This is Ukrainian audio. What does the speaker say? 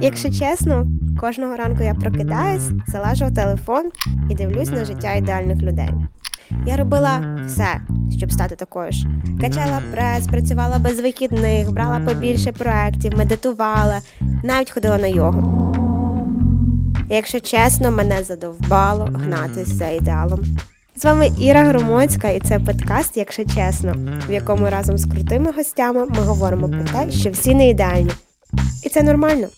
Якщо чесно, кожного ранку я прокидаюсь, залажу в телефон і дивлюсь на життя ідеальних людей. Я робила все, щоб стати такою ж. Качала прес, працювала без вихідних, брала побільше проєктів, медитувала, навіть ходила на йогу. Якщо чесно, мене задовбало гнатись за ідеалом. З вами Іра Громоцька, і це подкаст, якщо чесно, в якому разом з крутими гостями ми говоримо про те, що всі не ідеальні. Це нормально.